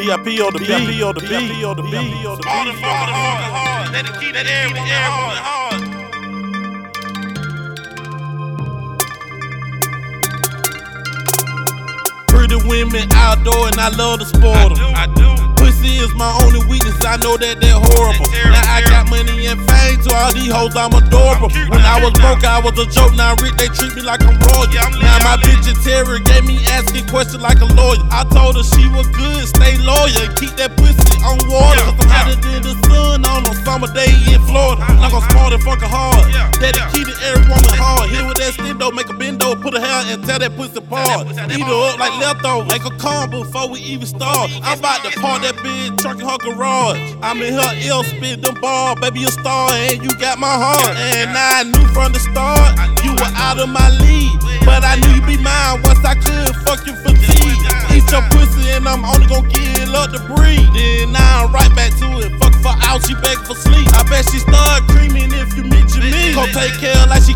BIP on the BIP on the BIP on the BIP on the All the fucking hard. Let it keep the air hard. Pretty women outdoor and I love to sport them. I do. Pussy is my only weakness, I know that they're horrible. To all these hoes I'm adorable. I'm When I was broke, I was a joke. Now rich, they treat me like I'm royal. Yeah, I'm now my bitch gave me asking questions like a lawyer. I told her she was good, stay loyal, keep that pussy Like smart and fucking hard. Yeah, Dedicated every woman hard. Hit with that stendo, make a bendo, put her hair and tear that pussy apart. Eat her up like leftovers, make her calm before we even start. I'm about to park that bitch truck in her garage. I'm in her ill spit them ball, baby a star, and you got my heart. And I knew from the start you were out of my league, but I knew you'd be mine once I could. Fuck you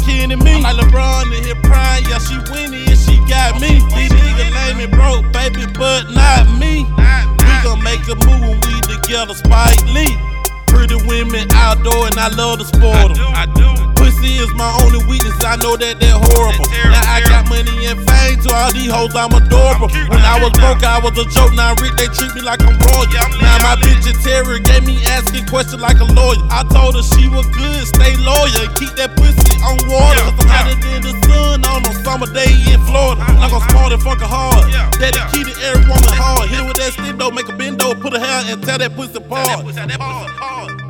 kidding me. Like LeBron in here prime, yeah she winning and she got me. These niggas lame and broke, baby, but not me. We gon' make a move when we together, Spike Lee. Pretty women outdoor and I love to I sport them. I do. Pussy is my only weakness, I know that they're horrible. That's terrible, Now I got money and fame, to all these hoes I'm adorable. I'm cute When I was now. broke, I was a joke. Now rich, they treat me like I'm my bitch in terror gave me asking questions like a lawyer. I told her she was good, stay loyal, keep that pussy on water. Yeah, I'm yeah. than the sun on a summer day in Florida. I'm smart and fucking hard. Yeah, Dedicated every woman hard. Hit with that stendo, make a bendo, put her hair and tear that pussy apart. That pussy, that pussy hard.